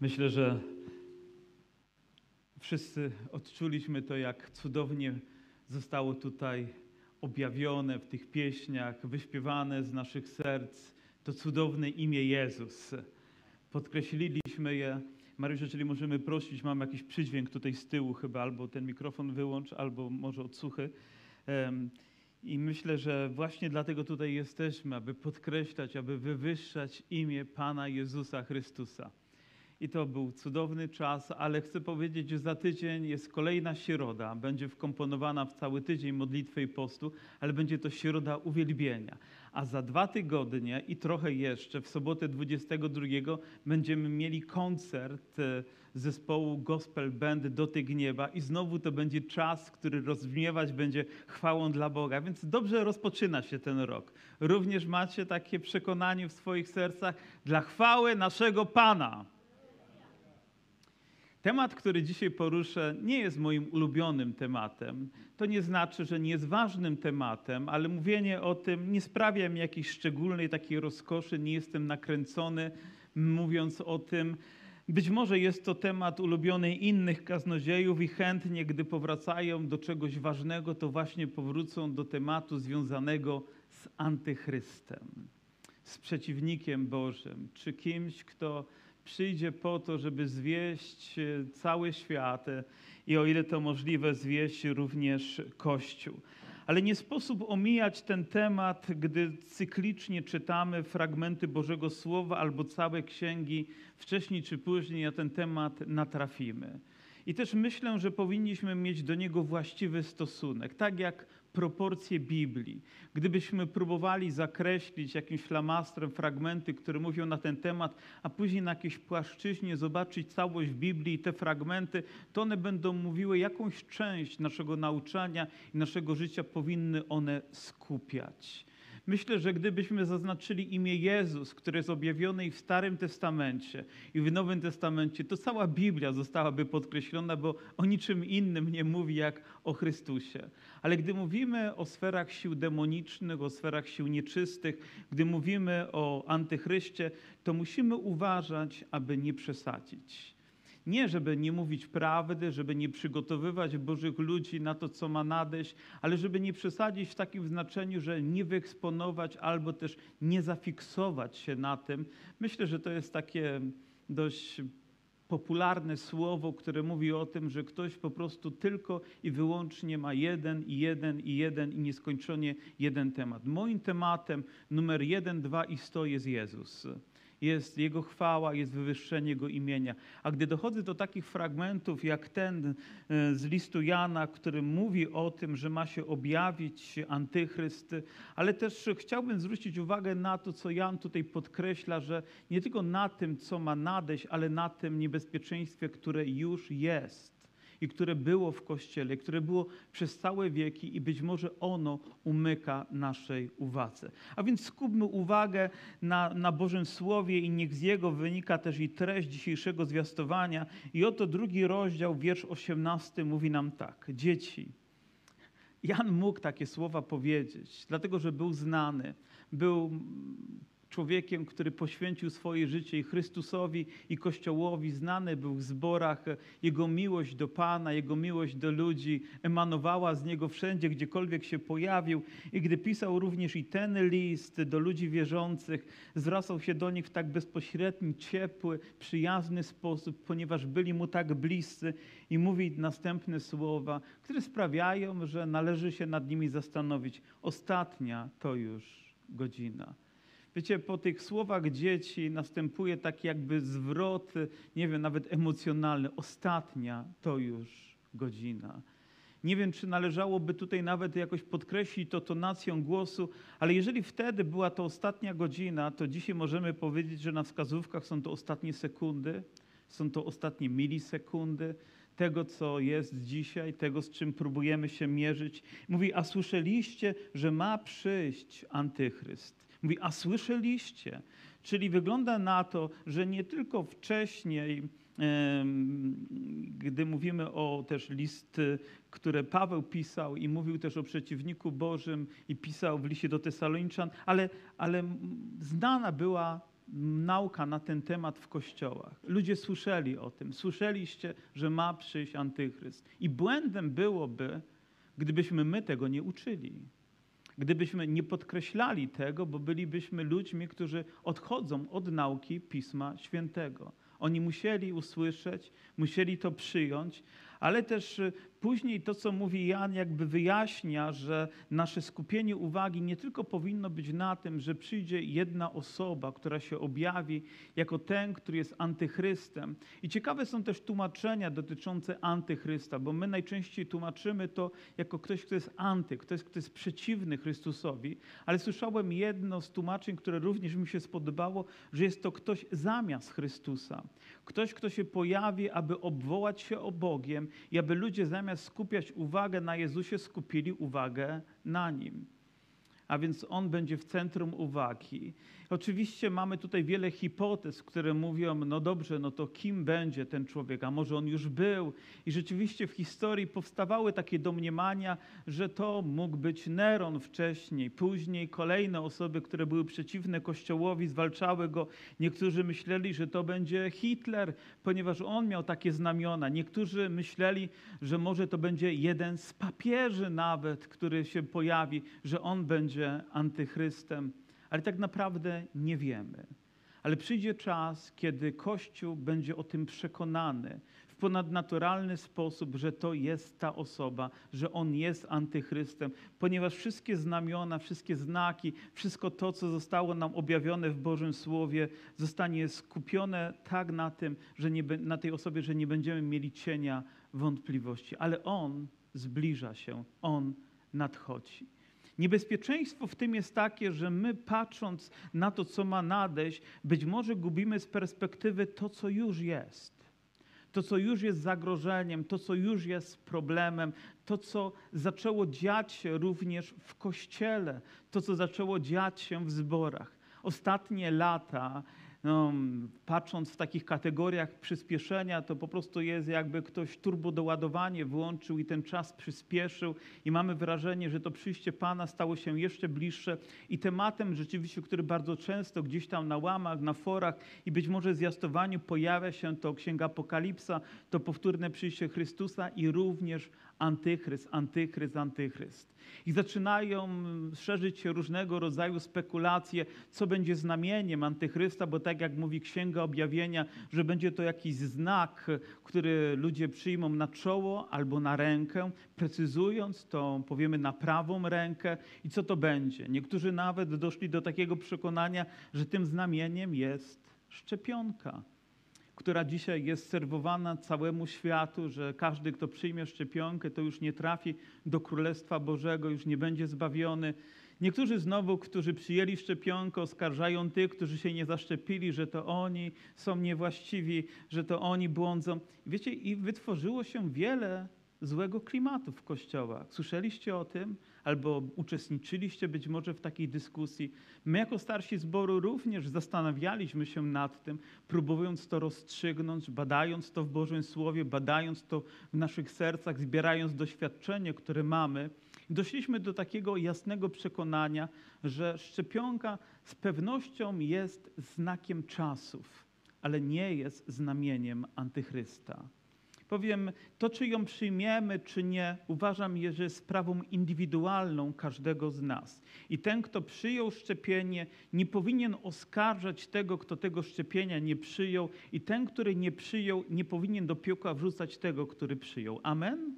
Myślę, że wszyscy odczuliśmy to, jak cudownie zostało tutaj objawione w tych pieśniach, wyśpiewane z naszych serc to cudowne imię Jezus. Podkreśliliśmy je. Mariusz, jeżeli możemy prosić, mam jakiś przydźwięk tutaj z tyłu chyba, albo ten mikrofon wyłącz, albo może odsłuchy. I myślę, że właśnie dlatego tutaj jesteśmy, aby podkreślać, aby wywyższać imię Pana Jezusa Chrystusa. I to był cudowny czas, ale chcę powiedzieć, że za tydzień jest kolejna środa. Będzie wkomponowana w cały tydzień modlitwy i postu, ale będzie to środa uwielbienia. A za dwa tygodnie i trochę jeszcze, w sobotę 22 będziemy mieli koncert e, zespołu Gospel Band Dotyk Nieba i znowu to będzie czas, który rozbrzmiewać będzie chwałą dla Boga. Więc dobrze rozpoczyna się ten rok. Również macie takie przekonanie w swoich sercach dla chwały naszego Pana. Temat, który dzisiaj poruszę, nie jest moim ulubionym tematem. To nie znaczy, że nie jest ważnym tematem, ale mówienie o tym nie sprawia mi jakiejś szczególnej takiej rozkoszy, nie jestem nakręcony mówiąc o tym. Być może jest to temat ulubiony innych kaznodziejów i chętnie, gdy powracają do czegoś ważnego, to właśnie powrócą do tematu związanego z antychrystem, z przeciwnikiem Bożym, czy kimś, kto przyjdzie po to, żeby zwieść e, cały świat i o ile to możliwe, zwieść również Kościół. Ale nie sposób omijać ten temat, gdy cyklicznie czytamy fragmenty Bożego Słowa albo całe księgi, wcześniej czy później na ten temat natrafimy. I też myślę, że powinniśmy mieć do niego właściwy stosunek. Tak jak proporcje Biblii. Gdybyśmy próbowali zakreślić jakimś flamastrem fragmenty, które mówią na ten temat, a później na jakiejś płaszczyźnie zobaczyć całość Biblii i te fragmenty, to one będą mówiły jakąś część naszego nauczania i naszego życia powinny one skupiać. Myślę, że gdybyśmy zaznaczyli imię Jezus, które jest objawione i w Starym Testamencie, i w Nowym Testamencie, to cała Biblia zostałaby podkreślona, bo o niczym innym nie mówi jak o Chrystusie. Ale gdy mówimy o sferach sił demonicznych, o sferach sił nieczystych, gdy mówimy o antychryście, to musimy uważać, aby nie przesadzić. Nie, żeby nie mówić prawdy, żeby nie przygotowywać Bożych ludzi na to, co ma nadejść, ale żeby nie przesadzić w takim znaczeniu, że nie wyeksponować albo też nie zafiksować się na tym. Myślę, że to jest takie dość popularne słowo, które mówi o tym, że ktoś po prostu tylko i wyłącznie ma jeden i jeden i jeden i nieskończenie jeden temat. Moim tematem numer jeden, dwa i sto jest Jezus jest Jego chwała, jest wywyższenie Jego imienia. A gdy dochodzę do takich fragmentów jak ten e, z listu Jana, który mówi o tym, że ma się objawić antychryst, ale też chciałbym zwrócić uwagę na to, co Jan tutaj podkreśla, że nie tylko na tym, co ma nadejść, ale na tym niebezpieczeństwie, które już jest i które było w Kościele, które było przez całe wieki i być może ono umyka naszej uwadze. A więc skupmy uwagę na, na Bożym Słowie i niech z jego wynika też i treść dzisiejszego zwiastowania. I oto drugi rozdział, wiersz 18 mówi nam tak. Dzieci, Jan mógł takie słowa powiedzieć, dlatego że był znany, był człowiekiem, który poświęcił swoje życie i Chrystusowi, i Kościołowi. Znany był w zborach. Jego miłość do Pana, jego miłość do ludzi emanowała z niego wszędzie, gdziekolwiek się pojawił. I gdy pisał również i ten list do ludzi wierzących, zwracał się do nich w tak bezpośredni, ciepły, przyjazny sposób, ponieważ byli mu tak bliscy i mówi następne słowa, które sprawiają, że należy się nad nimi zastanowić. Ostatnia to już godzina. Wiecie, po tych słowach dzieci następuje taki jakby zwrot, nie wiem, nawet emocjonalny. Ostatnia to już godzina. Nie wiem, czy należałoby tutaj nawet jakoś podkreślić to tonacją głosu, ale jeżeli wtedy była to ostatnia godzina, to dzisiaj możemy powiedzieć, że na wskazówkach są to ostatnie sekundy, są to ostatnie milisekundy tego, co jest dzisiaj, tego, z czym próbujemy się mierzyć. Mówi, a słyszeliście, że ma przyjść antychryst. Mówi, a słyszeliście? Czyli wygląda na to, że nie tylko wcześniej, gdy mówimy o też listy, które Paweł pisał i mówił też o przeciwniku Bożym i pisał w liście do Tesaloniczan, ale, ale znana była nauka na ten temat w kościołach. Ludzie słyszeli o tym. Słyszeliście, że ma przyjść antychryst. I błędem byłoby, gdybyśmy my tego nie uczyli. Gdybyśmy nie podkreślali tego, bo bylibyśmy ludźmi, którzy odchodzą od nauki Pisma Świętego. Oni musieli usłyszeć, musieli to przyjąć, ale też później to, co mówi Jan, jakby wyjaśnia, że nasze skupienie uwagi nie tylko powinno być na tym, że przyjdzie jedna osoba, która się objawi jako ten, który jest antychrystem. I ciekawe są też tłumaczenia dotyczące antychrysta, bo my najczęściej tłumaczymy to jako ktoś, kto jest anty, ktoś, kto jest przeciwny Chrystusowi, ale słyszałem jedno z tłumaczeń, które również mi się spodobało, że jest to ktoś zamiast Chrystusa. Ktoś, kto się pojawi, aby obwołać się o Bogiem i aby ludzie zamiast skupiać uwagę na Jezusie, skupili uwagę na Nim. A więc On będzie w centrum uwagi. Oczywiście mamy tutaj wiele hipotez, które mówią, no dobrze, no to kim będzie ten człowiek, a może on już był. I rzeczywiście w historii powstawały takie domniemania, że to mógł być Neron wcześniej, później kolejne osoby, które były przeciwne Kościołowi, zwalczały go. Niektórzy myśleli, że to będzie Hitler, ponieważ on miał takie znamiona. Niektórzy myśleli, że może to będzie jeden z papieży nawet, który się pojawi, że on będzie antychrystem ale tak naprawdę nie wiemy. Ale przyjdzie czas, kiedy Kościół będzie o tym przekonany w ponadnaturalny sposób, że to jest ta osoba, że on jest antychrystem, ponieważ wszystkie znamiona, wszystkie znaki, wszystko to, co zostało nam objawione w Bożym Słowie, zostanie skupione tak na tym, że nie, na tej osobie, że nie będziemy mieli cienia wątpliwości. Ale on zbliża się, on nadchodzi. Niebezpieczeństwo w tym jest takie, że my patrząc na to, co ma nadejść, być może gubimy z perspektywy to, co już jest. To, co już jest zagrożeniem, to, co już jest problemem, to, co zaczęło dziać się również w kościele, to, co zaczęło dziać się w zborach. Ostatnie lata no, patrząc w takich kategoriach przyspieszenia, to po prostu jest jakby ktoś turbodoładowanie włączył i ten czas przyspieszył i mamy wrażenie, że to przyjście Pana stało się jeszcze bliższe i tematem rzeczywiście, który bardzo często gdzieś tam na łamach, na forach i być może zjastowaniu pojawia się to Księga Apokalipsa, to powtórne przyjście Chrystusa i również antychryst, antychryst, antychryst. I zaczynają szerzyć się różnego rodzaju spekulacje, co będzie znamieniem antychrysta, bo tak jak mówi Księga Objawienia, że będzie to jakiś znak, który ludzie przyjmą na czoło albo na rękę, precyzując to powiemy na prawą rękę i co to będzie. Niektórzy nawet doszli do takiego przekonania, że tym znamieniem jest szczepionka która dzisiaj jest serwowana całemu światu, że każdy, kto przyjmie szczepionkę, to już nie trafi do Królestwa Bożego, już nie będzie zbawiony. Niektórzy znowu, którzy przyjęli szczepionkę, oskarżają tych, którzy się nie zaszczepili, że to oni są niewłaściwi, że to oni błądzą. Wiecie, i wytworzyło się wiele złego klimatu w kościołach. Słyszeliście o tym? Albo uczestniczyliście być może w takiej dyskusji. My jako starsi zboru również zastanawialiśmy się nad tym, próbując to rozstrzygnąć, badając to w Bożym Słowie, badając to w naszych sercach, zbierając doświadczenie, które mamy. Doszliśmy do takiego jasnego przekonania, że szczepionka z pewnością jest znakiem czasów, ale nie jest znamieniem antychrysta. Powiem, to czy ją przyjmiemy, czy nie, uważam, że jest sprawą indywidualną każdego z nas. I ten, kto przyjął szczepienie, nie powinien oskarżać tego, kto tego szczepienia nie przyjął, i ten, który nie przyjął, nie powinien do piekła wrzucać tego, który przyjął. Amen?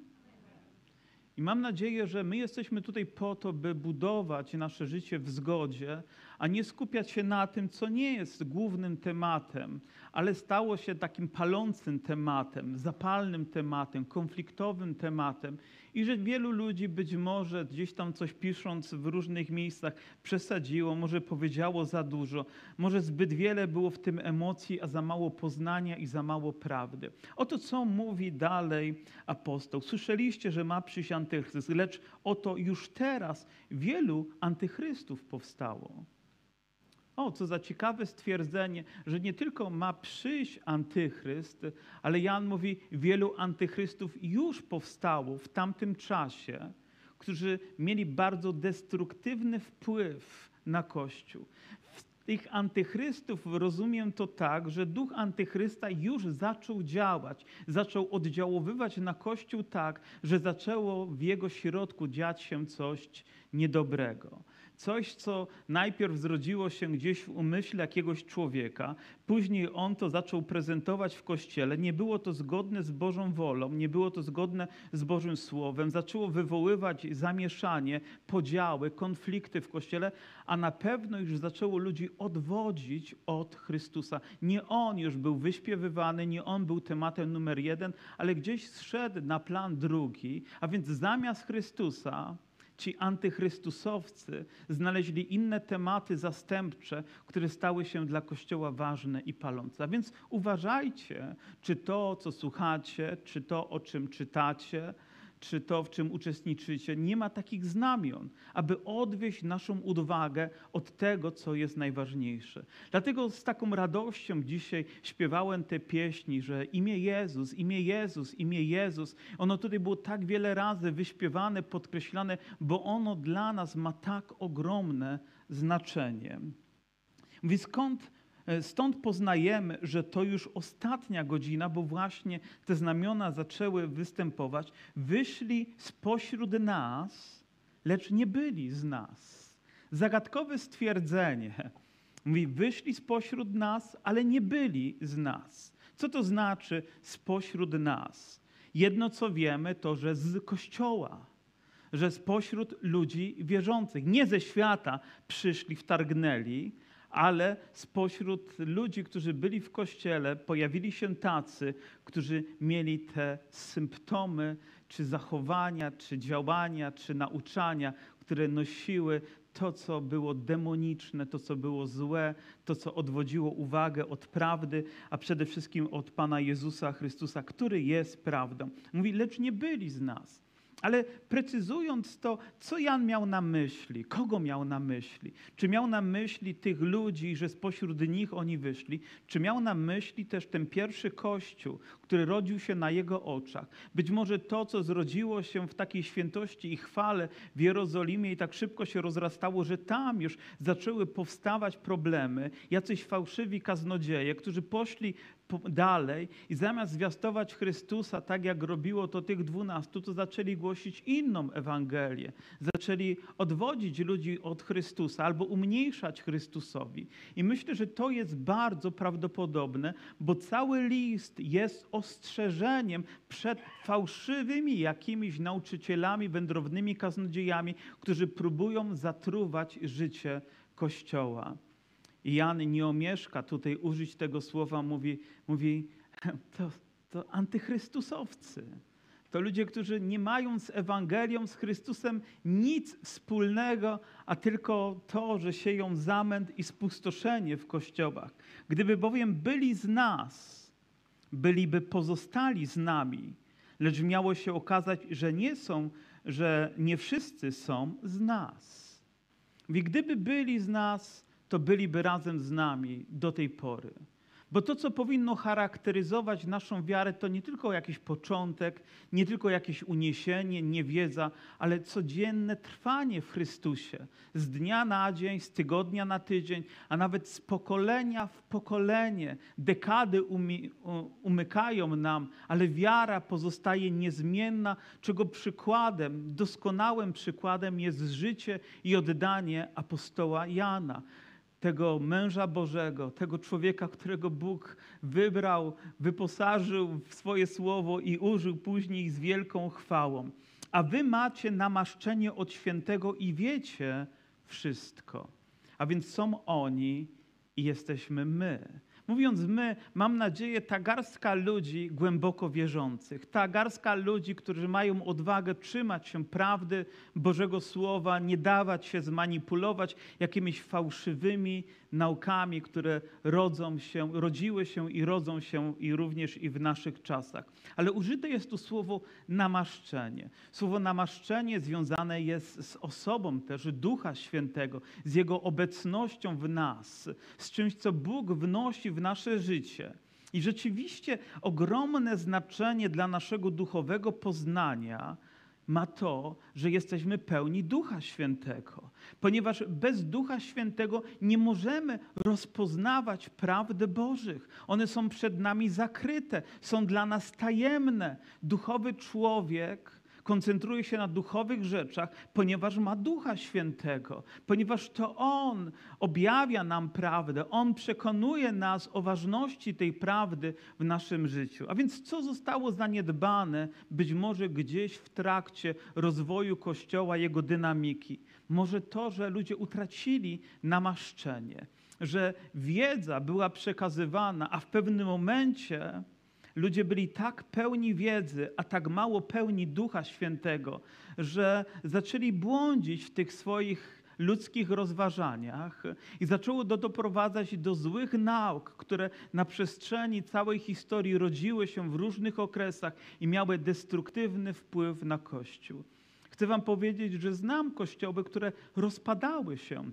I mam nadzieję, że my jesteśmy tutaj po to, by budować nasze życie w zgodzie, a nie skupiać się na tym, co nie jest głównym tematem, ale stało się takim palącym tematem, zapalnym tematem, konfliktowym tematem i że wielu ludzi być może gdzieś tam coś pisząc w różnych miejscach przesadziło, może powiedziało za dużo, może zbyt wiele było w tym emocji, a za mało poznania i za mało prawdy. Oto co mówi dalej apostoł. Słyszeliście, że ma przyjść antychryst, lecz oto już teraz wielu antychrystów powstało. O, co za ciekawe stwierdzenie, że nie tylko ma przyjść antychryst, ale Jan mówi, wielu antychrystów już powstało w tamtym czasie, którzy mieli bardzo destruktywny wpływ na Kościół. tych antychrystów rozumiem to tak, że duch antychrysta już zaczął działać, zaczął oddziaływać na Kościół tak, że zaczęło w jego środku dziać się coś niedobrego. Coś, co najpierw zrodziło się gdzieś w umyśle jakiegoś człowieka, później on to zaczął prezentować w kościele. Nie było to zgodne z Bożą wolą, nie było to zgodne z Bożym Słowem. Zaczęło wywoływać zamieszanie, podziały, konflikty w kościele, a na pewno już zaczęło ludzi odwodzić od Chrystusa. Nie on już był wyśpiewywany, nie on był tematem numer jeden, ale gdzieś zszedł na plan drugi, a więc zamiast Chrystusa ci antychrystusowcy znaleźli inne tematy zastępcze, które stały się dla Kościoła ważne i palące. A więc uważajcie, czy to, co słuchacie, czy to, o czym czytacie, czy to, w czym uczestniczycie, nie ma takich znamion, aby odwieść naszą uwagę od tego, co jest najważniejsze. Dlatego z taką radością dzisiaj śpiewałem te pieśni, że imię Jezus, imię Jezus, imię Jezus. Ono tutaj było tak wiele razy wyśpiewane, podkreślane, bo ono dla nas ma tak ogromne znaczenie. Mówi, skąd stąd poznajemy, że to już ostatnia godzina, bo właśnie te znamiona zaczęły występować. Wyszli spośród nas, lecz nie byli z nas. Zagadkowe stwierdzenie. Mówi, wyszli spośród nas, ale nie byli z nas. Co to znaczy spośród nas? Jedno co wiemy, to że z kościoła, że spośród ludzi wierzących, nie ze świata przyszli, wtargnęli, ale spośród ludzi, którzy byli w kościele, pojawili się tacy, którzy mieli te symptomy, czy zachowania, czy działania, czy nauczania, które nosiły to, co było demoniczne, to, co było złe, to, co odwodziło uwagę od prawdy, a przede wszystkim od Pana Jezusa Chrystusa, który jest prawdą. Mówi, lecz nie byli z nas. Ale precyzując to, co Jan miał na myśli, kogo miał na myśli? Czy miał na myśli tych ludzi, że spośród nich oni wyszli? Czy miał na myśli też ten pierwszy kościół, który rodził się na jego oczach? Być może to, co zrodziło się w takiej świętości i chwale w Jerozolimie i tak szybko się rozrastało, że tam już zaczęły powstawać problemy, jacyś fałszywi kaznodzieje, którzy poszli dalej i zamiast zwiastować Chrystusa tak, jak robiło to tych dwunastu, to zaczęli głosić inną Ewangelię. Zaczęli odwodzić ludzi od Chrystusa albo umniejszać Chrystusowi. I myślę, że to jest bardzo prawdopodobne, bo cały list jest ostrzeżeniem przed fałszywymi jakimiś nauczycielami, wędrownymi kaznodziejami, którzy próbują zatruwać życie Kościoła. I Jan nie omieszka tutaj użyć tego słowa, mówi, mówi to, to antychrystusowcy. To ludzie, którzy nie mają z Ewangelią, z Chrystusem nic wspólnego, a tylko to, że sieją zamęt i spustoszenie w kościołach. Gdyby bowiem byli z nas, byliby pozostali z nami, lecz miało się okazać, że nie są, że nie wszyscy są z nas. I gdyby byli z nas, to byliby razem z nami do tej pory. Bo to, co powinno charakteryzować naszą wiarę, to nie tylko jakiś początek, nie tylko jakieś uniesienie, niewiedza, ale codzienne trwanie w Chrystusie. Z dnia na dzień, z tygodnia na tydzień, a nawet z pokolenia w pokolenie. Dekady umykają nam, ale wiara pozostaje niezmienna, czego przykładem, doskonałym przykładem jest życie i oddanie apostoła Jana tego męża Bożego, tego człowieka, którego Bóg wybrał, wyposażył w swoje słowo i użył później z wielką chwałą. A wy macie namaszczenie od świętego i wiecie wszystko. A więc są oni i jesteśmy my. Mówiąc my, mam nadzieję, ta garstka ludzi głęboko wierzących, ta garstka ludzi, którzy mają odwagę trzymać się prawdy Bożego Słowa, nie dawać się zmanipulować jakimiś fałszywymi naukami, które rodzą się, rodziły się i rodzą się i również i w naszych czasach. Ale użyte jest tu słowo namaszczenie. Słowo namaszczenie związane jest z osobą też Ducha Świętego, z Jego obecnością w nas, z czymś, co Bóg wnosi w nasze życie. I rzeczywiście ogromne znaczenie dla naszego duchowego poznania ma to, że jesteśmy pełni Ducha Świętego. Ponieważ bez Ducha Świętego nie możemy rozpoznawać prawdy Bożych. One są przed nami zakryte, są dla nas tajemne. Duchowy człowiek koncentruje się na duchowych rzeczach, ponieważ ma Ducha Świętego, ponieważ to On objawia nam prawdę, On przekonuje nas o ważności tej prawdy w naszym życiu. A więc co zostało zaniedbane być może gdzieś w trakcie rozwoju Kościoła, jego dynamiki? Może to, że ludzie utracili namaszczenie, że wiedza była przekazywana, a w pewnym momencie Ludzie byli tak pełni wiedzy, a tak mało pełni Ducha Świętego, że zaczęli błądzić w tych swoich ludzkich rozważaniach i zaczęło to doprowadzać do złych nauk, które na przestrzeni całej historii rodziły się w różnych okresach i miały destruktywny wpływ na Kościół. Chcę Wam powiedzieć, że znam kościoły, które rozpadały się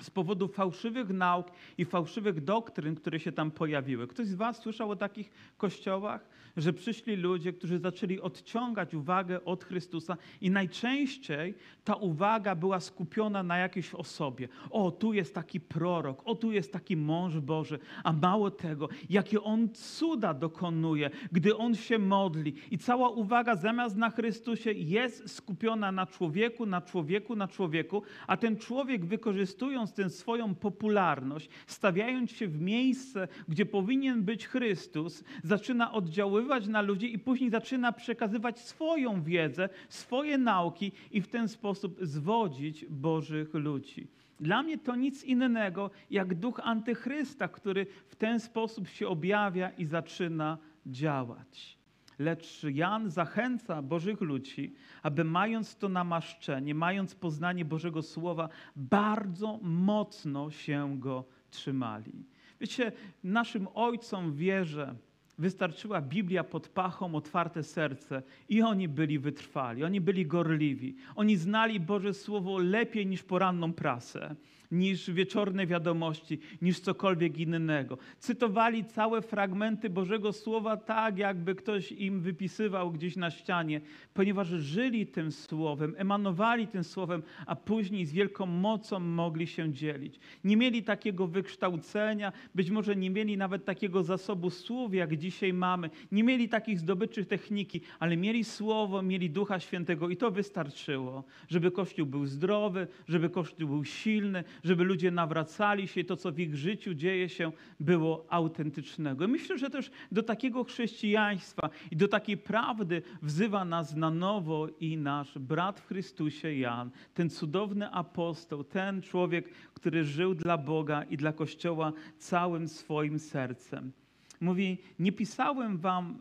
z powodu fałszywych nauk i fałszywych doktryn, które się tam pojawiły. Ktoś z Was słyszał o takich kościołach? Że przyszli ludzie, którzy zaczęli odciągać uwagę od Chrystusa i najczęściej ta uwaga była skupiona na jakiejś osobie. O, tu jest taki prorok, o, tu jest taki mąż Boży, a mało tego, jakie on cuda dokonuje, gdy on się modli. I cała uwaga zamiast na Chrystusie jest skupiona na człowieku, na człowieku, na człowieku, a ten człowiek wykorzystując tę swoją popularność, stawiając się w miejsce, gdzie powinien być Chrystus, zaczyna oddziaływać na ludzi i później zaczyna przekazywać swoją wiedzę, swoje nauki i w ten sposób zwodzić Bożych ludzi. Dla mnie to nic innego jak duch antychrysta, który w ten sposób się objawia i zaczyna działać. Lecz Jan zachęca Bożych ludzi, aby mając to namaszczenie, mając poznanie Bożego Słowa, bardzo mocno się go trzymali. Wiecie, naszym ojcom wierzę, Wystarczyła Biblia pod pachą, otwarte serce i oni byli wytrwali, oni byli gorliwi. Oni znali Boże Słowo lepiej niż poranną prasę niż wieczorne wiadomości, niż cokolwiek innego. Cytowali całe fragmenty Bożego Słowa tak, jakby ktoś im wypisywał gdzieś na ścianie, ponieważ żyli tym Słowem, emanowali tym Słowem, a później z wielką mocą mogli się dzielić. Nie mieli takiego wykształcenia, być może nie mieli nawet takiego zasobu słów, jak dzisiaj mamy. Nie mieli takich zdobyczy techniki, ale mieli Słowo, mieli Ducha Świętego i to wystarczyło, żeby Kościół był zdrowy, żeby Kościół był silny, żeby ludzie nawracali się to, co w ich życiu dzieje się, było autentycznego. Myślę, że też do takiego chrześcijaństwa i do takiej prawdy wzywa nas na nowo i nasz brat w Chrystusie Jan, ten cudowny apostoł, ten człowiek, który żył dla Boga i dla Kościoła całym swoim sercem. Mówi, nie pisałem wam,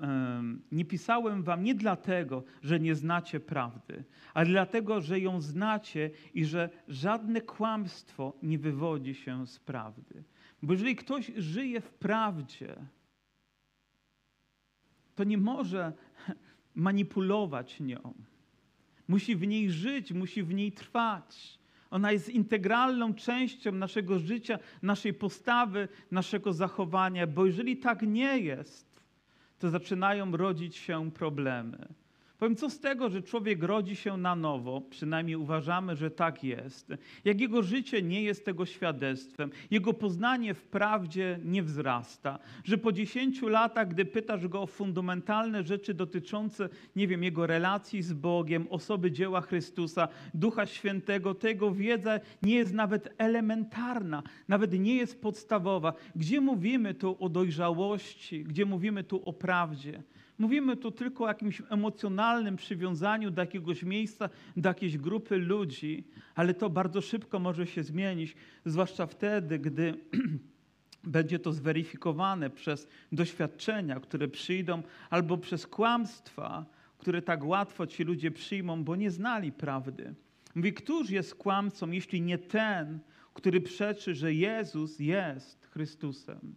nie pisałem wam nie dlatego, że nie znacie prawdy, ale dlatego, że ją znacie i że żadne kłamstwo nie wywodzi się z prawdy. Bo jeżeli ktoś żyje w prawdzie, to nie może manipulować nią. Musi w niej żyć, musi w niej trwać. Ona jest integralną częścią naszego życia, naszej postawy, naszego zachowania, bo jeżeli tak nie jest, to zaczynają rodzić się problemy. Powiem, co z tego, że człowiek rodzi się na nowo, przynajmniej uważamy, że tak jest, jak jego życie nie jest tego świadectwem, jego poznanie w prawdzie nie wzrasta, że po dziesięciu latach, gdy pytasz go o fundamentalne rzeczy dotyczące, nie wiem, jego relacji z Bogiem, osoby dzieła Chrystusa, Ducha Świętego, tego wiedza nie jest nawet elementarna, nawet nie jest podstawowa. Gdzie mówimy tu o dojrzałości, gdzie mówimy tu o prawdzie? Mówimy tu tylko o jakimś emocjonalnym przywiązaniu do jakiegoś miejsca, do jakiejś grupy ludzi, ale to bardzo szybko może się zmienić, zwłaszcza wtedy, gdy będzie to zweryfikowane przez doświadczenia, które przyjdą, albo przez kłamstwa, które tak łatwo ci ludzie przyjmą, bo nie znali prawdy. Mówi, któż jest kłamcą, jeśli nie ten, który przeczy, że Jezus jest Chrystusem?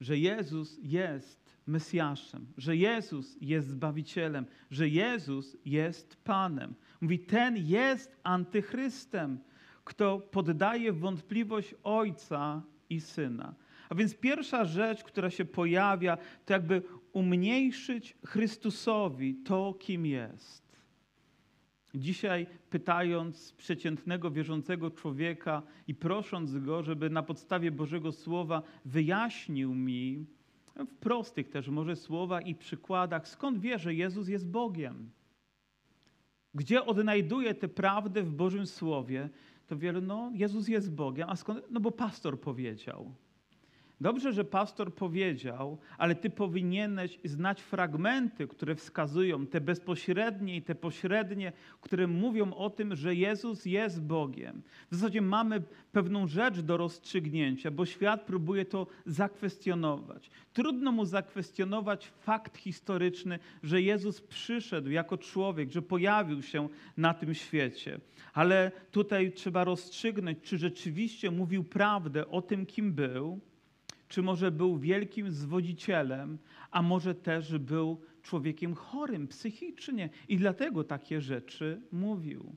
Że Jezus jest Mesjaszem, że Jezus jest Zbawicielem, że Jezus jest Panem. Mówi, ten jest antychrystem, kto poddaje wątpliwość Ojca i Syna. A więc pierwsza rzecz, która się pojawia, to jakby umniejszyć Chrystusowi to, kim jest. Dzisiaj pytając przeciętnego wierzącego człowieka i prosząc go, żeby na podstawie Bożego Słowa wyjaśnił mi w prostych też może słowach i przykładach, skąd wie, że Jezus jest Bogiem. Gdzie odnajduje tę prawdę w Bożym Słowie, to wielu, no Jezus jest Bogiem, a skąd? No bo pastor powiedział. Dobrze, że pastor powiedział, ale ty powinieneś znać fragmenty, które wskazują, te bezpośrednie i te pośrednie, które mówią o tym, że Jezus jest Bogiem. W zasadzie mamy pewną rzecz do rozstrzygnięcia, bo świat próbuje to zakwestionować. Trudno mu zakwestionować fakt historyczny, że Jezus przyszedł jako człowiek, że pojawił się na tym świecie. Ale tutaj trzeba rozstrzygnąć, czy rzeczywiście mówił prawdę o tym, kim był czy może był wielkim zwodzicielem, a może też był człowiekiem chorym psychicznie i dlatego takie rzeczy mówił.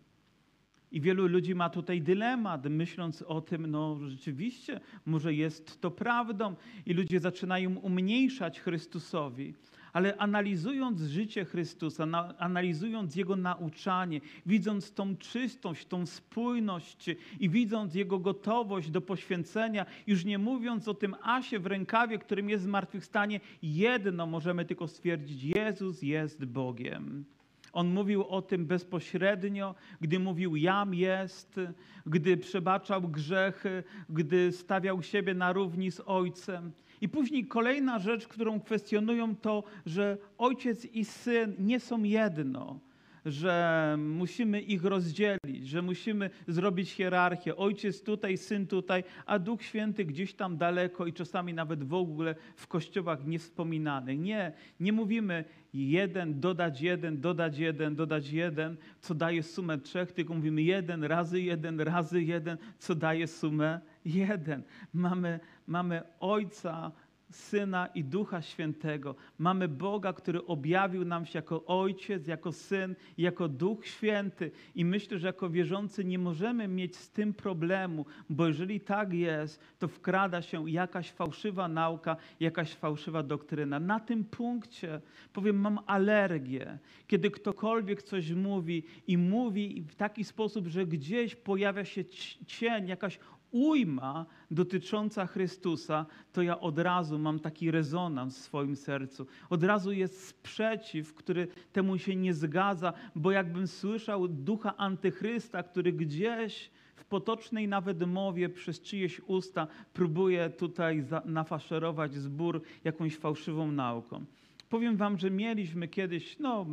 I wielu ludzi ma tutaj dylemat, myśląc o tym, no rzeczywiście, może jest to prawdą, i ludzie zaczynają umniejszać Chrystusowi ale analizując życie Chrystusa, analizując Jego nauczanie, widząc tą czystość, tą spójność i widząc Jego gotowość do poświęcenia, już nie mówiąc o tym asie w rękawie, którym jest zmartwychwstanie, jedno możemy tylko stwierdzić, Jezus jest Bogiem. On mówił o tym bezpośrednio, gdy mówił jam jest, gdy przebaczał grzechy, gdy stawiał siebie na równi z Ojcem. I później kolejna rzecz, którą kwestionują, to, że ojciec i syn nie są jedno, że musimy ich rozdzielić, że musimy zrobić hierarchię. Ojciec tutaj, syn tutaj, a Duch Święty gdzieś tam daleko i czasami nawet w ogóle w kościołach niewspominanych. Nie, nie mówimy jeden, dodać jeden, dodać jeden, dodać jeden, co daje sumę trzech, tylko mówimy jeden razy jeden, razy jeden, co daje sumę jeden. Mamy, mamy Ojca, Syna i Ducha Świętego. Mamy Boga, który objawił nam się jako Ojciec, jako Syn, jako Duch Święty. I myślę, że jako wierzący nie możemy mieć z tym problemu, bo jeżeli tak jest, to wkrada się jakaś fałszywa nauka, jakaś fałszywa doktryna. Na tym punkcie powiem, mam alergię, kiedy ktokolwiek coś mówi i mówi w taki sposób, że gdzieś pojawia się cień, jakaś ujma dotycząca Chrystusa, to ja od razu mam taki rezonans w swoim sercu. Od razu jest sprzeciw, który temu się nie zgadza, bo jakbym słyszał ducha antychrysta, który gdzieś w potocznej nawet mowie przez czyjeś usta próbuje tutaj nafaszerować zbór jakąś fałszywą nauką. Powiem wam, że mieliśmy kiedyś, no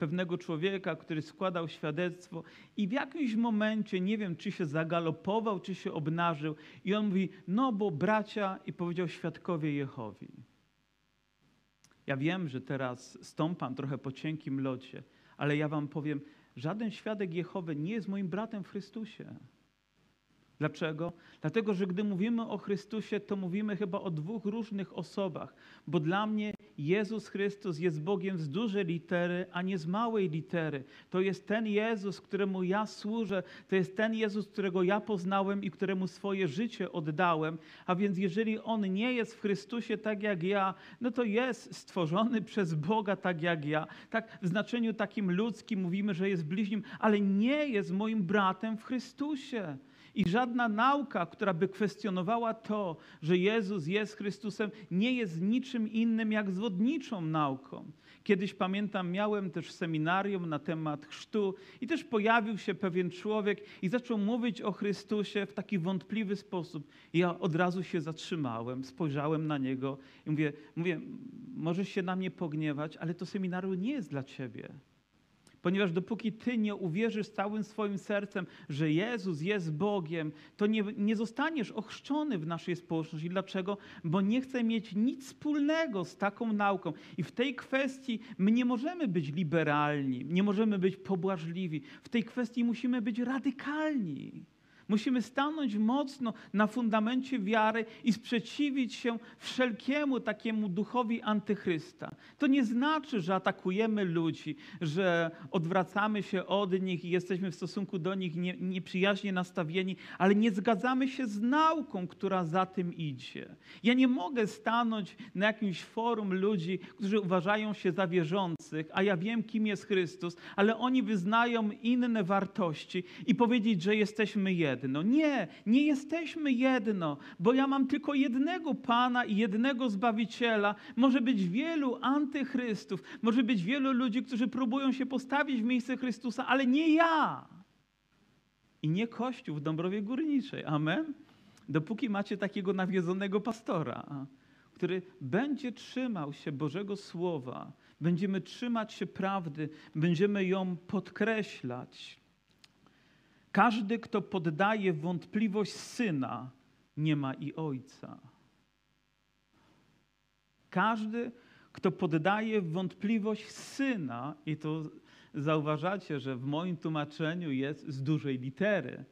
pewnego człowieka, który składał świadectwo i w jakimś momencie, nie wiem, czy się zagalopował, czy się obnażył i on mówi, no bo bracia i powiedział świadkowie Jehowi. Ja wiem, że teraz stąpam trochę po cienkim locie, ale ja wam powiem, żaden świadek Jehowy nie jest moim bratem w Chrystusie. Dlaczego? Dlatego, że gdy mówimy o Chrystusie, to mówimy chyba o dwóch różnych osobach, bo dla mnie Jezus Chrystus jest Bogiem z dużej litery, a nie z małej litery. To jest ten Jezus, któremu ja służę, to jest ten Jezus, którego ja poznałem i któremu swoje życie oddałem. A więc jeżeli On nie jest w Chrystusie tak jak ja, no to jest stworzony przez Boga tak jak ja. Tak w znaczeniu takim ludzkim mówimy, że jest bliźnim, ale nie jest moim bratem w Chrystusie. I żadna nauka, która by kwestionowała to, że Jezus jest Chrystusem, nie jest niczym innym jak zwodniczą nauką. Kiedyś pamiętam, miałem też seminarium na temat chrztu i też pojawił się pewien człowiek i zaczął mówić o Chrystusie w taki wątpliwy sposób. I ja od razu się zatrzymałem, spojrzałem na niego i mówię, mówię możesz się na mnie pogniewać, ale to seminarium nie jest dla ciebie. Ponieważ dopóki ty nie uwierzysz całym swoim sercem, że Jezus jest Bogiem, to nie, nie zostaniesz ochrzczony w naszej społeczności. Dlaczego? Bo nie chcę mieć nic wspólnego z taką nauką. I w tej kwestii my nie możemy być liberalni, nie możemy być pobłażliwi. W tej kwestii musimy być radykalni. Musimy stanąć mocno na fundamencie wiary i sprzeciwić się wszelkiemu takiemu duchowi antychrysta. To nie znaczy, że atakujemy ludzi, że odwracamy się od nich i jesteśmy w stosunku do nich nie, nieprzyjaźnie nastawieni, ale nie zgadzamy się z nauką, która za tym idzie. Ja nie mogę stanąć na jakimś forum ludzi, którzy uważają się za wierzących, a ja wiem, kim jest Chrystus, ale oni wyznają inne wartości i powiedzieć, że jesteśmy jedno. Nie, nie jesteśmy jedno, bo ja mam tylko jednego Pana i jednego Zbawiciela. Może być wielu antychrystów, może być wielu ludzi, którzy próbują się postawić w miejsce Chrystusa, ale nie ja. I nie Kościół w Dąbrowie Górniczej. Amen. Dopóki macie takiego nawiedzonego pastora, który będzie trzymał się Bożego Słowa, będziemy trzymać się prawdy, będziemy ją podkreślać. Każdy, kto poddaje wątpliwość syna, nie ma i ojca. Każdy, kto poddaje wątpliwość syna, i to zauważacie, że w moim tłumaczeniu jest z dużej litery,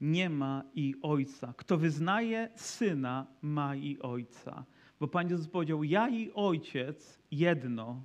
nie ma i ojca. Kto wyznaje syna, ma i ojca. Bo Pan Jezus powiedział: Ja i ojciec jedno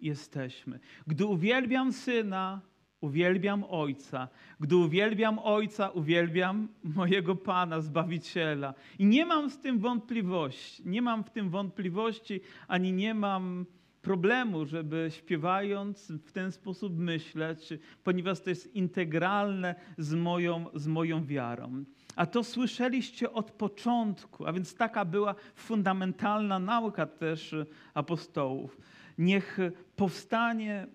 jesteśmy. Gdy uwielbiam syna, uwielbiam ojca. Gdy uwielbiam ojca, uwielbiam mojego Pana, Zbawiciela. I nie mam z tym wątpliwości. Nie mam w tym wątpliwości, ani nie mam problemu, żeby śpiewając w ten sposób myśleć, ponieważ to jest integralne z moją, z moją wiarą. A to słyszeliście od początku, a więc taka była fundamentalna nauka też apostołów. Niech powstanie,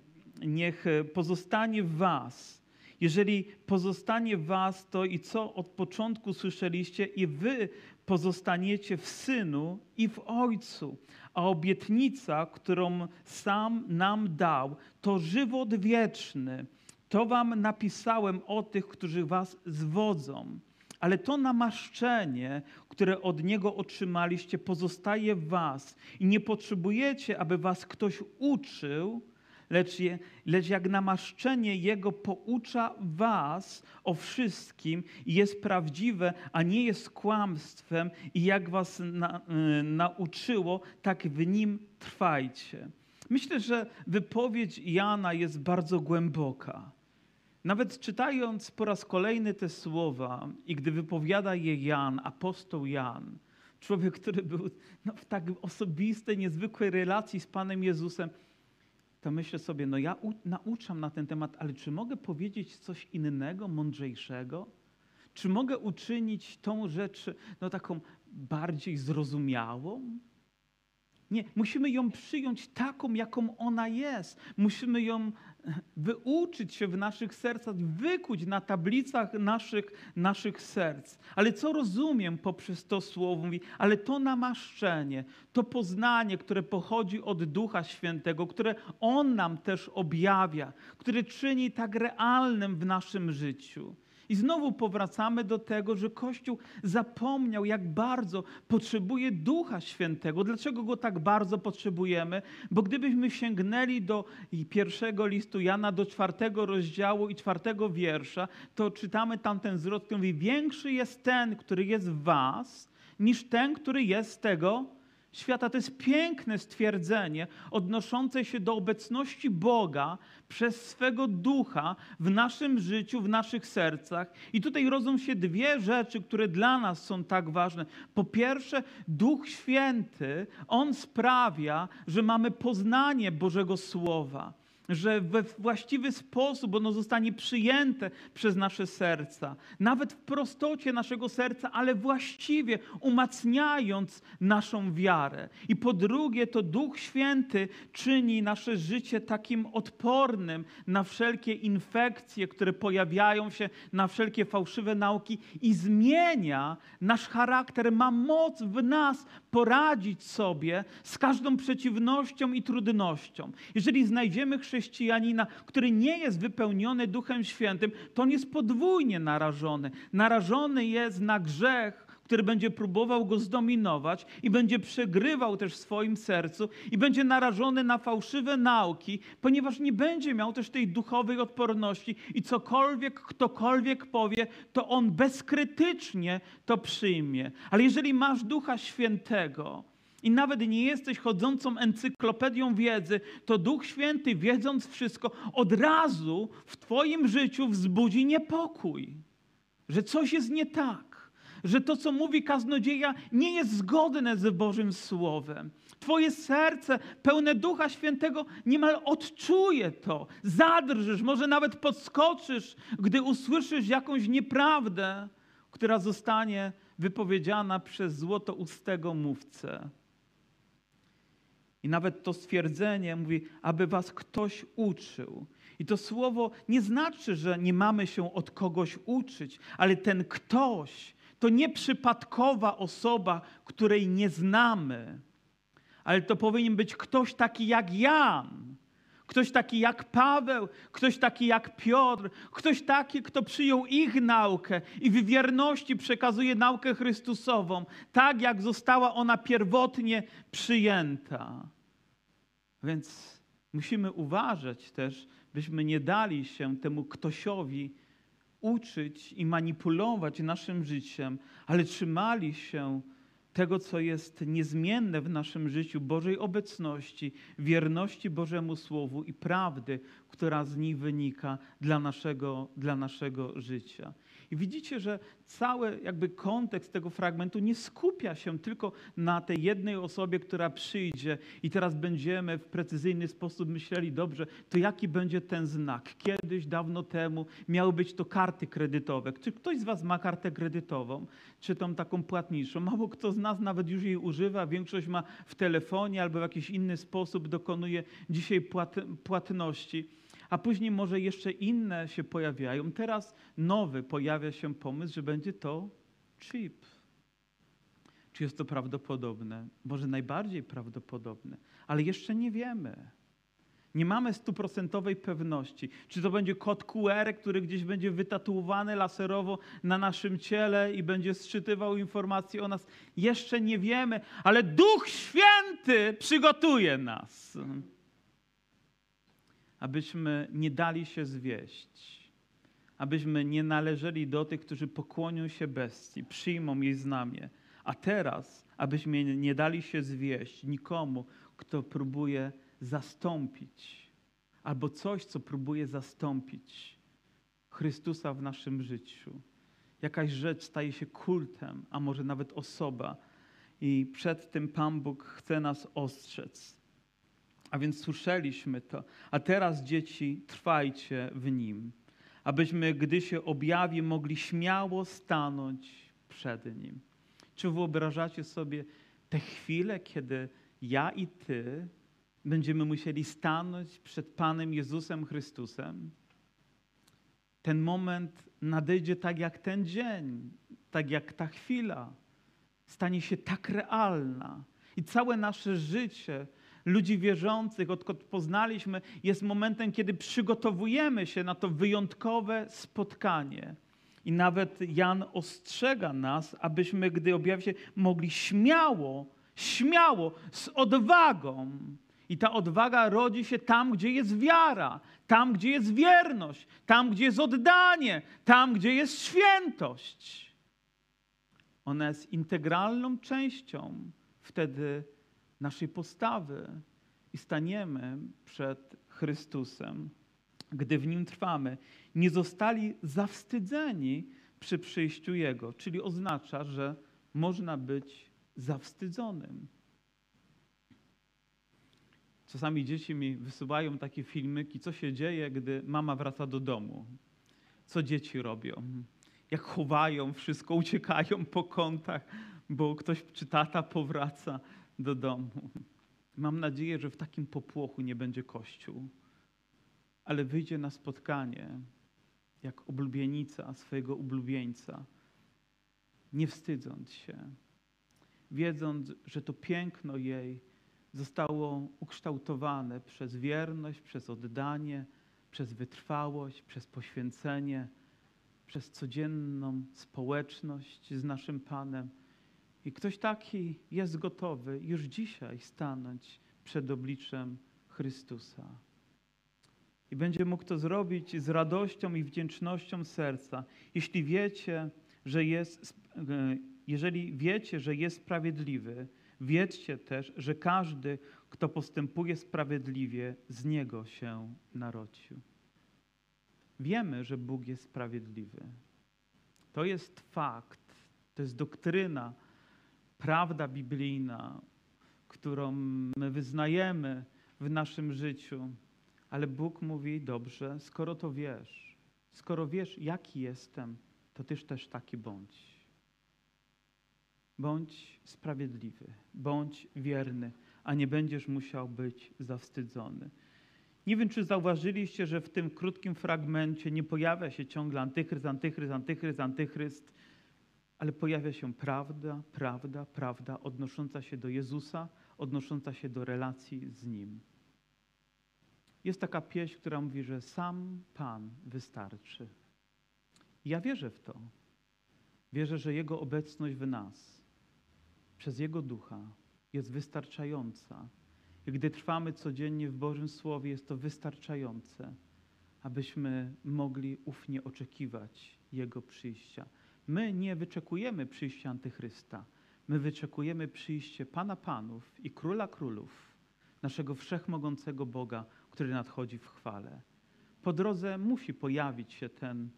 niech pozostanie w Was. Jeżeli pozostanie w Was, to i co od początku słyszeliście, i Wy pozostaniecie w Synu i w Ojcu. A obietnica, którą sam nam dał, to żywot wieczny. To Wam napisałem o tych, którzy Was zwodzą. Ale to namaszczenie, które od Niego otrzymaliście, pozostaje w Was i nie potrzebujecie, aby Was ktoś uczył, lecz, je, lecz jak namaszczenie Jego poucza Was o wszystkim i jest prawdziwe, a nie jest kłamstwem i jak Was na, y, nauczyło, tak w nim trwajcie. Myślę, że wypowiedź Jana jest bardzo głęboka. Nawet czytając po raz kolejny te słowa i gdy wypowiada je Jan, apostoł Jan, człowiek, który był no, w tak osobistej, niezwykłej relacji z Panem Jezusem, to myślę sobie, no ja nauczam na ten temat, ale czy mogę powiedzieć coś innego, mądrzejszego? Czy mogę uczynić tą rzecz no, taką bardziej zrozumiałą? Nie, musimy ją przyjąć taką, jaką ona jest. Musimy ją wyuczyć się w naszych sercach, wykuć na tablicach naszych, naszych serc. Ale co rozumiem poprzez to słowo? Mówi, ale to namaszczenie, to poznanie, które pochodzi od Ducha Świętego, które On nam też objawia, które czyni tak realnym w naszym życiu. I znowu powracamy do tego, że Kościół zapomniał, jak bardzo potrzebuje Ducha Świętego. Dlaczego go tak bardzo potrzebujemy? Bo gdybyśmy sięgnęli do pierwszego listu Jana, do czwartego rozdziału i czwartego wiersza, to czytamy tam ten zwrot, który mówi: Większy jest ten, który jest w Was, niż ten, który jest z tego świata. To jest piękne stwierdzenie odnoszące się do obecności Boga przez swego ducha w naszym życiu, w naszych sercach. I tutaj rodzą się dwie rzeczy, które dla nas są tak ważne. Po pierwsze, Duch Święty, on sprawia, że mamy poznanie Bożego Słowa że we właściwy sposób ono zostanie przyjęte przez nasze serca, nawet w prostocie naszego serca, ale właściwie umacniając naszą wiarę. I po drugie, to Duch Święty czyni nasze życie takim odpornym na wszelkie infekcje, które pojawiają się, na wszelkie fałszywe nauki i zmienia nasz charakter, ma moc w nas poradzić sobie z każdą przeciwnością i trudnością. Jeżeli znajdziemy chrześcijanina, który nie jest wypełniony Duchem Świętym, to on jest podwójnie narażony. Narażony jest na grzech, który będzie próbował go zdominować i będzie przegrywał też w swoim sercu i będzie narażony na fałszywe nauki, ponieważ nie będzie miał też tej duchowej odporności i cokolwiek ktokolwiek powie, to on bezkrytycznie to przyjmie. Ale jeżeli masz Ducha Świętego, i nawet nie jesteś chodzącą encyklopedią wiedzy, to Duch Święty, wiedząc wszystko, od razu w Twoim życiu wzbudzi niepokój, że coś jest nie tak, że to, co mówi kaznodzieja, nie jest zgodne z Bożym Słowem. Twoje serce pełne Ducha Świętego niemal odczuje to. Zadrżysz, może nawet podskoczysz, gdy usłyszysz jakąś nieprawdę, która zostanie wypowiedziana przez złotoustego mówcę. I nawet to stwierdzenie mówi, aby was ktoś uczył. I to słowo nie znaczy, że nie mamy się od kogoś uczyć, ale ten ktoś to nie przypadkowa osoba, której nie znamy, ale to powinien być ktoś taki jak Jan, ktoś taki jak Paweł, ktoś taki jak Piotr, ktoś taki, kto przyjął ich naukę i w wierności przekazuje naukę Chrystusową, tak jak została ona pierwotnie przyjęta. Więc musimy uważać też, byśmy nie dali się temu ktośowi uczyć i manipulować naszym życiem, ale trzymali się tego, co jest niezmienne w naszym życiu, Bożej obecności, wierności Bożemu Słowu i prawdy, która z nich wynika dla naszego, dla naszego życia. I widzicie, że cały jakby kontekst tego fragmentu nie skupia się tylko na tej jednej osobie, która przyjdzie i teraz będziemy w precyzyjny sposób myśleli, dobrze, to jaki będzie ten znak? Kiedyś, dawno temu miały być to karty kredytowe. Czy ktoś z was ma kartę kredytową, czy tą taką płatniczą? Mało kto z nas nawet już jej używa, większość ma w telefonie albo w jakiś inny sposób dokonuje dzisiaj płat, płatności a później może jeszcze inne się pojawiają. Teraz nowy pojawia się pomysł, że będzie to chip. Czy jest to prawdopodobne? Może najbardziej prawdopodobne, ale jeszcze nie wiemy. Nie mamy stuprocentowej pewności, czy to będzie kod QR, który gdzieś będzie wytatuowany laserowo na naszym ciele i będzie sczytywał informacje o nas. Jeszcze nie wiemy, ale Duch Święty przygotuje nas abyśmy nie dali się zwieść, abyśmy nie należeli do tych, którzy pokłonią się bestii, przyjmą jej znamie, a teraz, abyśmy nie dali się zwieść nikomu, kto próbuje zastąpić, albo coś, co próbuje zastąpić Chrystusa w naszym życiu. Jakaś rzecz staje się kultem, a może nawet osoba, i przed tym Pan Bóg chce nas ostrzec. A więc słyszeliśmy to. A teraz, dzieci, trwajcie w nim, abyśmy, gdy się objawi, mogli śmiało stanąć przed nim. Czy wyobrażacie sobie te chwile, kiedy ja i ty będziemy musieli stanąć przed Panem Jezusem Chrystusem? Ten moment nadejdzie tak jak ten dzień, tak jak ta chwila. Stanie się tak realna. I całe nasze życie ludzi wierzących, odkąd poznaliśmy, jest momentem, kiedy przygotowujemy się na to wyjątkowe spotkanie. I nawet Jan ostrzega nas, abyśmy, gdy objawi się, mogli śmiało, śmiało, z odwagą. I ta odwaga rodzi się tam, gdzie jest wiara, tam, gdzie jest wierność, tam, gdzie jest oddanie, tam, gdzie jest świętość. Ona jest integralną częścią wtedy naszej postawy i staniemy przed Chrystusem, gdy w Nim trwamy, nie zostali zawstydzeni przy przyjściu Jego, czyli oznacza, że można być zawstydzonym. Czasami dzieci mi wysyłają takie filmiki, co się dzieje, gdy mama wraca do domu. Co dzieci robią? Jak chowają wszystko, uciekają po kątach, bo ktoś czy tata powraca do domu. Mam nadzieję, że w takim popłochu nie będzie Kościół, ale wyjdzie na spotkanie jak oblubienica swojego ulubieńca, nie wstydząc się, wiedząc, że to piękno jej zostało ukształtowane przez wierność, przez oddanie, przez wytrwałość, przez poświęcenie, przez codzienną społeczność z naszym Panem. I ktoś taki jest gotowy już dzisiaj stanąć przed obliczem Chrystusa. I będzie mógł to zrobić z radością i wdzięcznością serca. Jeśli wiecie, że jest, e, jeżeli wiecie, że jest sprawiedliwy, wiedzcie też, że każdy, kto postępuje sprawiedliwie, z niego się narodził. Wiemy, że Bóg jest sprawiedliwy. To jest fakt, to jest doktryna, prawda biblijna, którą my wyznajemy w naszym życiu. Ale Bóg mówi: Dobrze, skoro to wiesz, skoro wiesz, jaki jestem, to tyż też taki bądź. Bądź sprawiedliwy, bądź wierny, a nie będziesz musiał być zawstydzony. Nie wiem, czy zauważyliście, że w tym krótkim fragmencie nie pojawia się ciągle antychryst, antychryst, antychryst, antychryst, ale pojawia się prawda, prawda, prawda odnosząca się do Jezusa, odnosząca się do relacji z Nim. Jest taka pieśń, która mówi, że sam Pan wystarczy. Ja wierzę w to. Wierzę, że Jego obecność w nas przez Jego ducha jest wystarczająca. I gdy trwamy codziennie w Bożym Słowie, jest to wystarczające, abyśmy mogli ufnie oczekiwać Jego przyjścia. My nie wyczekujemy przyjścia Antychrysta. My wyczekujemy przyjście Pana Panów i Króla Królów, naszego wszechmogącego Boga, który nadchodzi w chwale. Po drodze musi pojawić się ten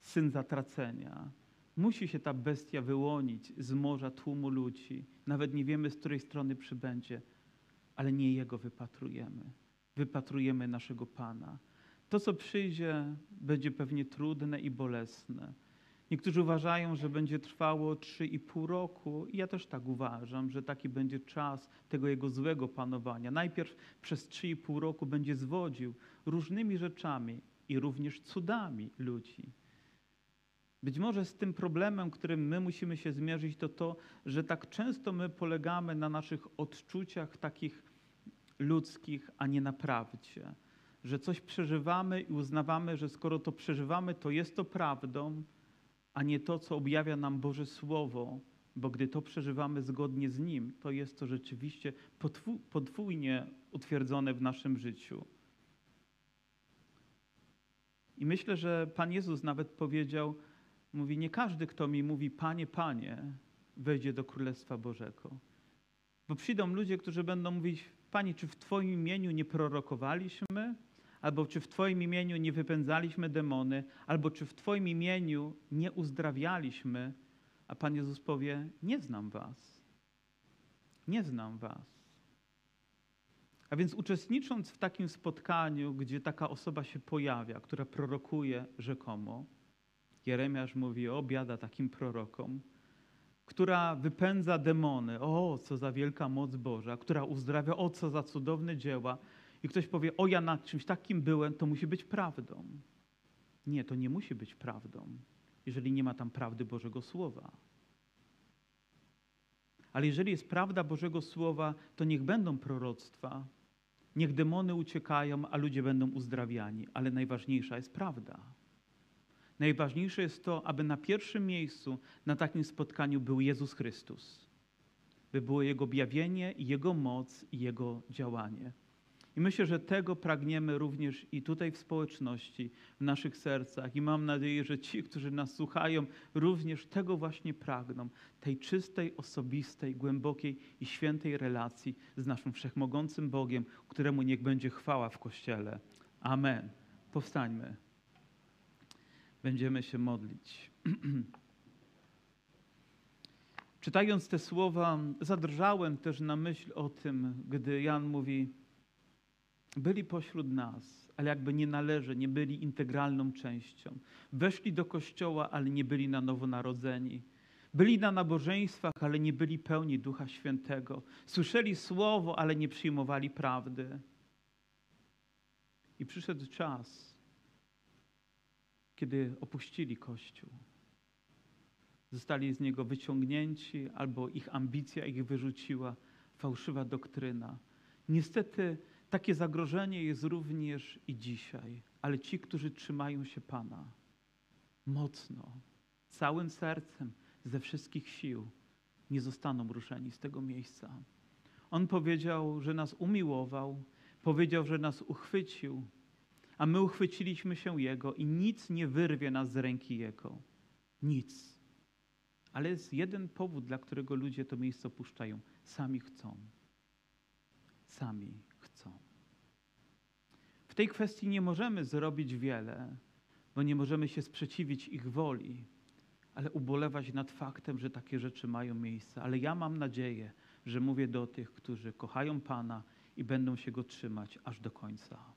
syn zatracenia. Musi się ta bestia wyłonić z morza tłumu ludzi. Nawet nie wiemy, z której strony przybędzie, ale nie jego wypatrujemy. Wypatrujemy naszego Pana. To, co przyjdzie, będzie pewnie trudne i bolesne. Niektórzy uważają, że będzie trwało 3,5 roku. I ja też tak uważam, że taki będzie czas tego jego złego panowania. Najpierw przez 3,5 roku będzie zwodził różnymi rzeczami i również cudami ludzi. Być może z tym problemem, którym my musimy się zmierzyć, to to, że tak często my polegamy na naszych odczuciach takich ludzkich, a nie na prawdzie. Że coś przeżywamy i uznawamy, że skoro to przeżywamy, to jest to prawdą, a nie to, co objawia nam Boże Słowo, bo gdy to przeżywamy zgodnie z Nim, to jest to rzeczywiście podwójnie utwierdzone w naszym życiu. I myślę, że Pan Jezus nawet powiedział, mówi, nie każdy, kto mi mówi, Panie, Panie, wejdzie do Królestwa Bożego. Bo przyjdą ludzie, którzy będą mówić, Panie, czy w Twoim imieniu nie prorokowaliśmy? Albo czy w Twoim imieniu nie wypędzaliśmy demony? Albo czy w Twoim imieniu nie uzdrawialiśmy? A Pan Jezus powie, nie znam Was. Nie znam Was. A więc uczestnicząc w takim spotkaniu, gdzie taka osoba się pojawia, która prorokuje rzekomo, Jeremiasz mówi, o biada takim prorokom, która wypędza demony, o co za wielka moc Boża, która uzdrawia, o co za cudowne dzieła. I ktoś powie, o ja nad czymś takim byłem, to musi być prawdą. Nie, to nie musi być prawdą, jeżeli nie ma tam prawdy Bożego Słowa. Ale jeżeli jest prawda Bożego Słowa, to niech będą proroctwa, niech demony uciekają, a ludzie będą uzdrawiani, ale najważniejsza jest prawda. Najważniejsze jest to, aby na pierwszym miejscu na takim spotkaniu był Jezus Chrystus. By było Jego objawienie, Jego moc i Jego działanie. I myślę, że tego pragniemy również i tutaj w społeczności, w naszych sercach. I mam nadzieję, że ci, którzy nas słuchają, również tego właśnie pragną. Tej czystej, osobistej, głębokiej i świętej relacji z naszym wszechmogącym Bogiem, któremu niech będzie chwała w Kościele. Amen. Powstańmy będziemy się modlić. Czytając te słowa, zadrżałem też na myśl o tym, gdy Jan mówi: Byli pośród nas, ale jakby nie należy, nie byli integralną częścią. Weszli do kościoła, ale nie byli na nowo narodzeni. Byli na nabożeństwach, ale nie byli pełni Ducha Świętego. Słyszeli słowo, ale nie przyjmowali prawdy. I przyszedł czas, kiedy opuścili Kościół. Zostali z niego wyciągnięci, albo ich ambicja ich wyrzuciła, fałszywa doktryna. Niestety takie zagrożenie jest również i dzisiaj, ale ci, którzy trzymają się Pana, mocno, całym sercem, ze wszystkich sił, nie zostaną ruszeni z tego miejsca. On powiedział, że nas umiłował, powiedział, że nas uchwycił, a my uchwyciliśmy się Jego i nic nie wyrwie nas z ręki Jego. Nic. Ale jest jeden powód, dla którego ludzie to miejsce opuszczają. Sami chcą. Sami. W tej kwestii nie możemy zrobić wiele, bo nie możemy się sprzeciwić ich woli, ale ubolewać nad faktem, że takie rzeczy mają miejsce. Ale ja mam nadzieję, że mówię do tych, którzy kochają Pana i będą się Go trzymać aż do końca.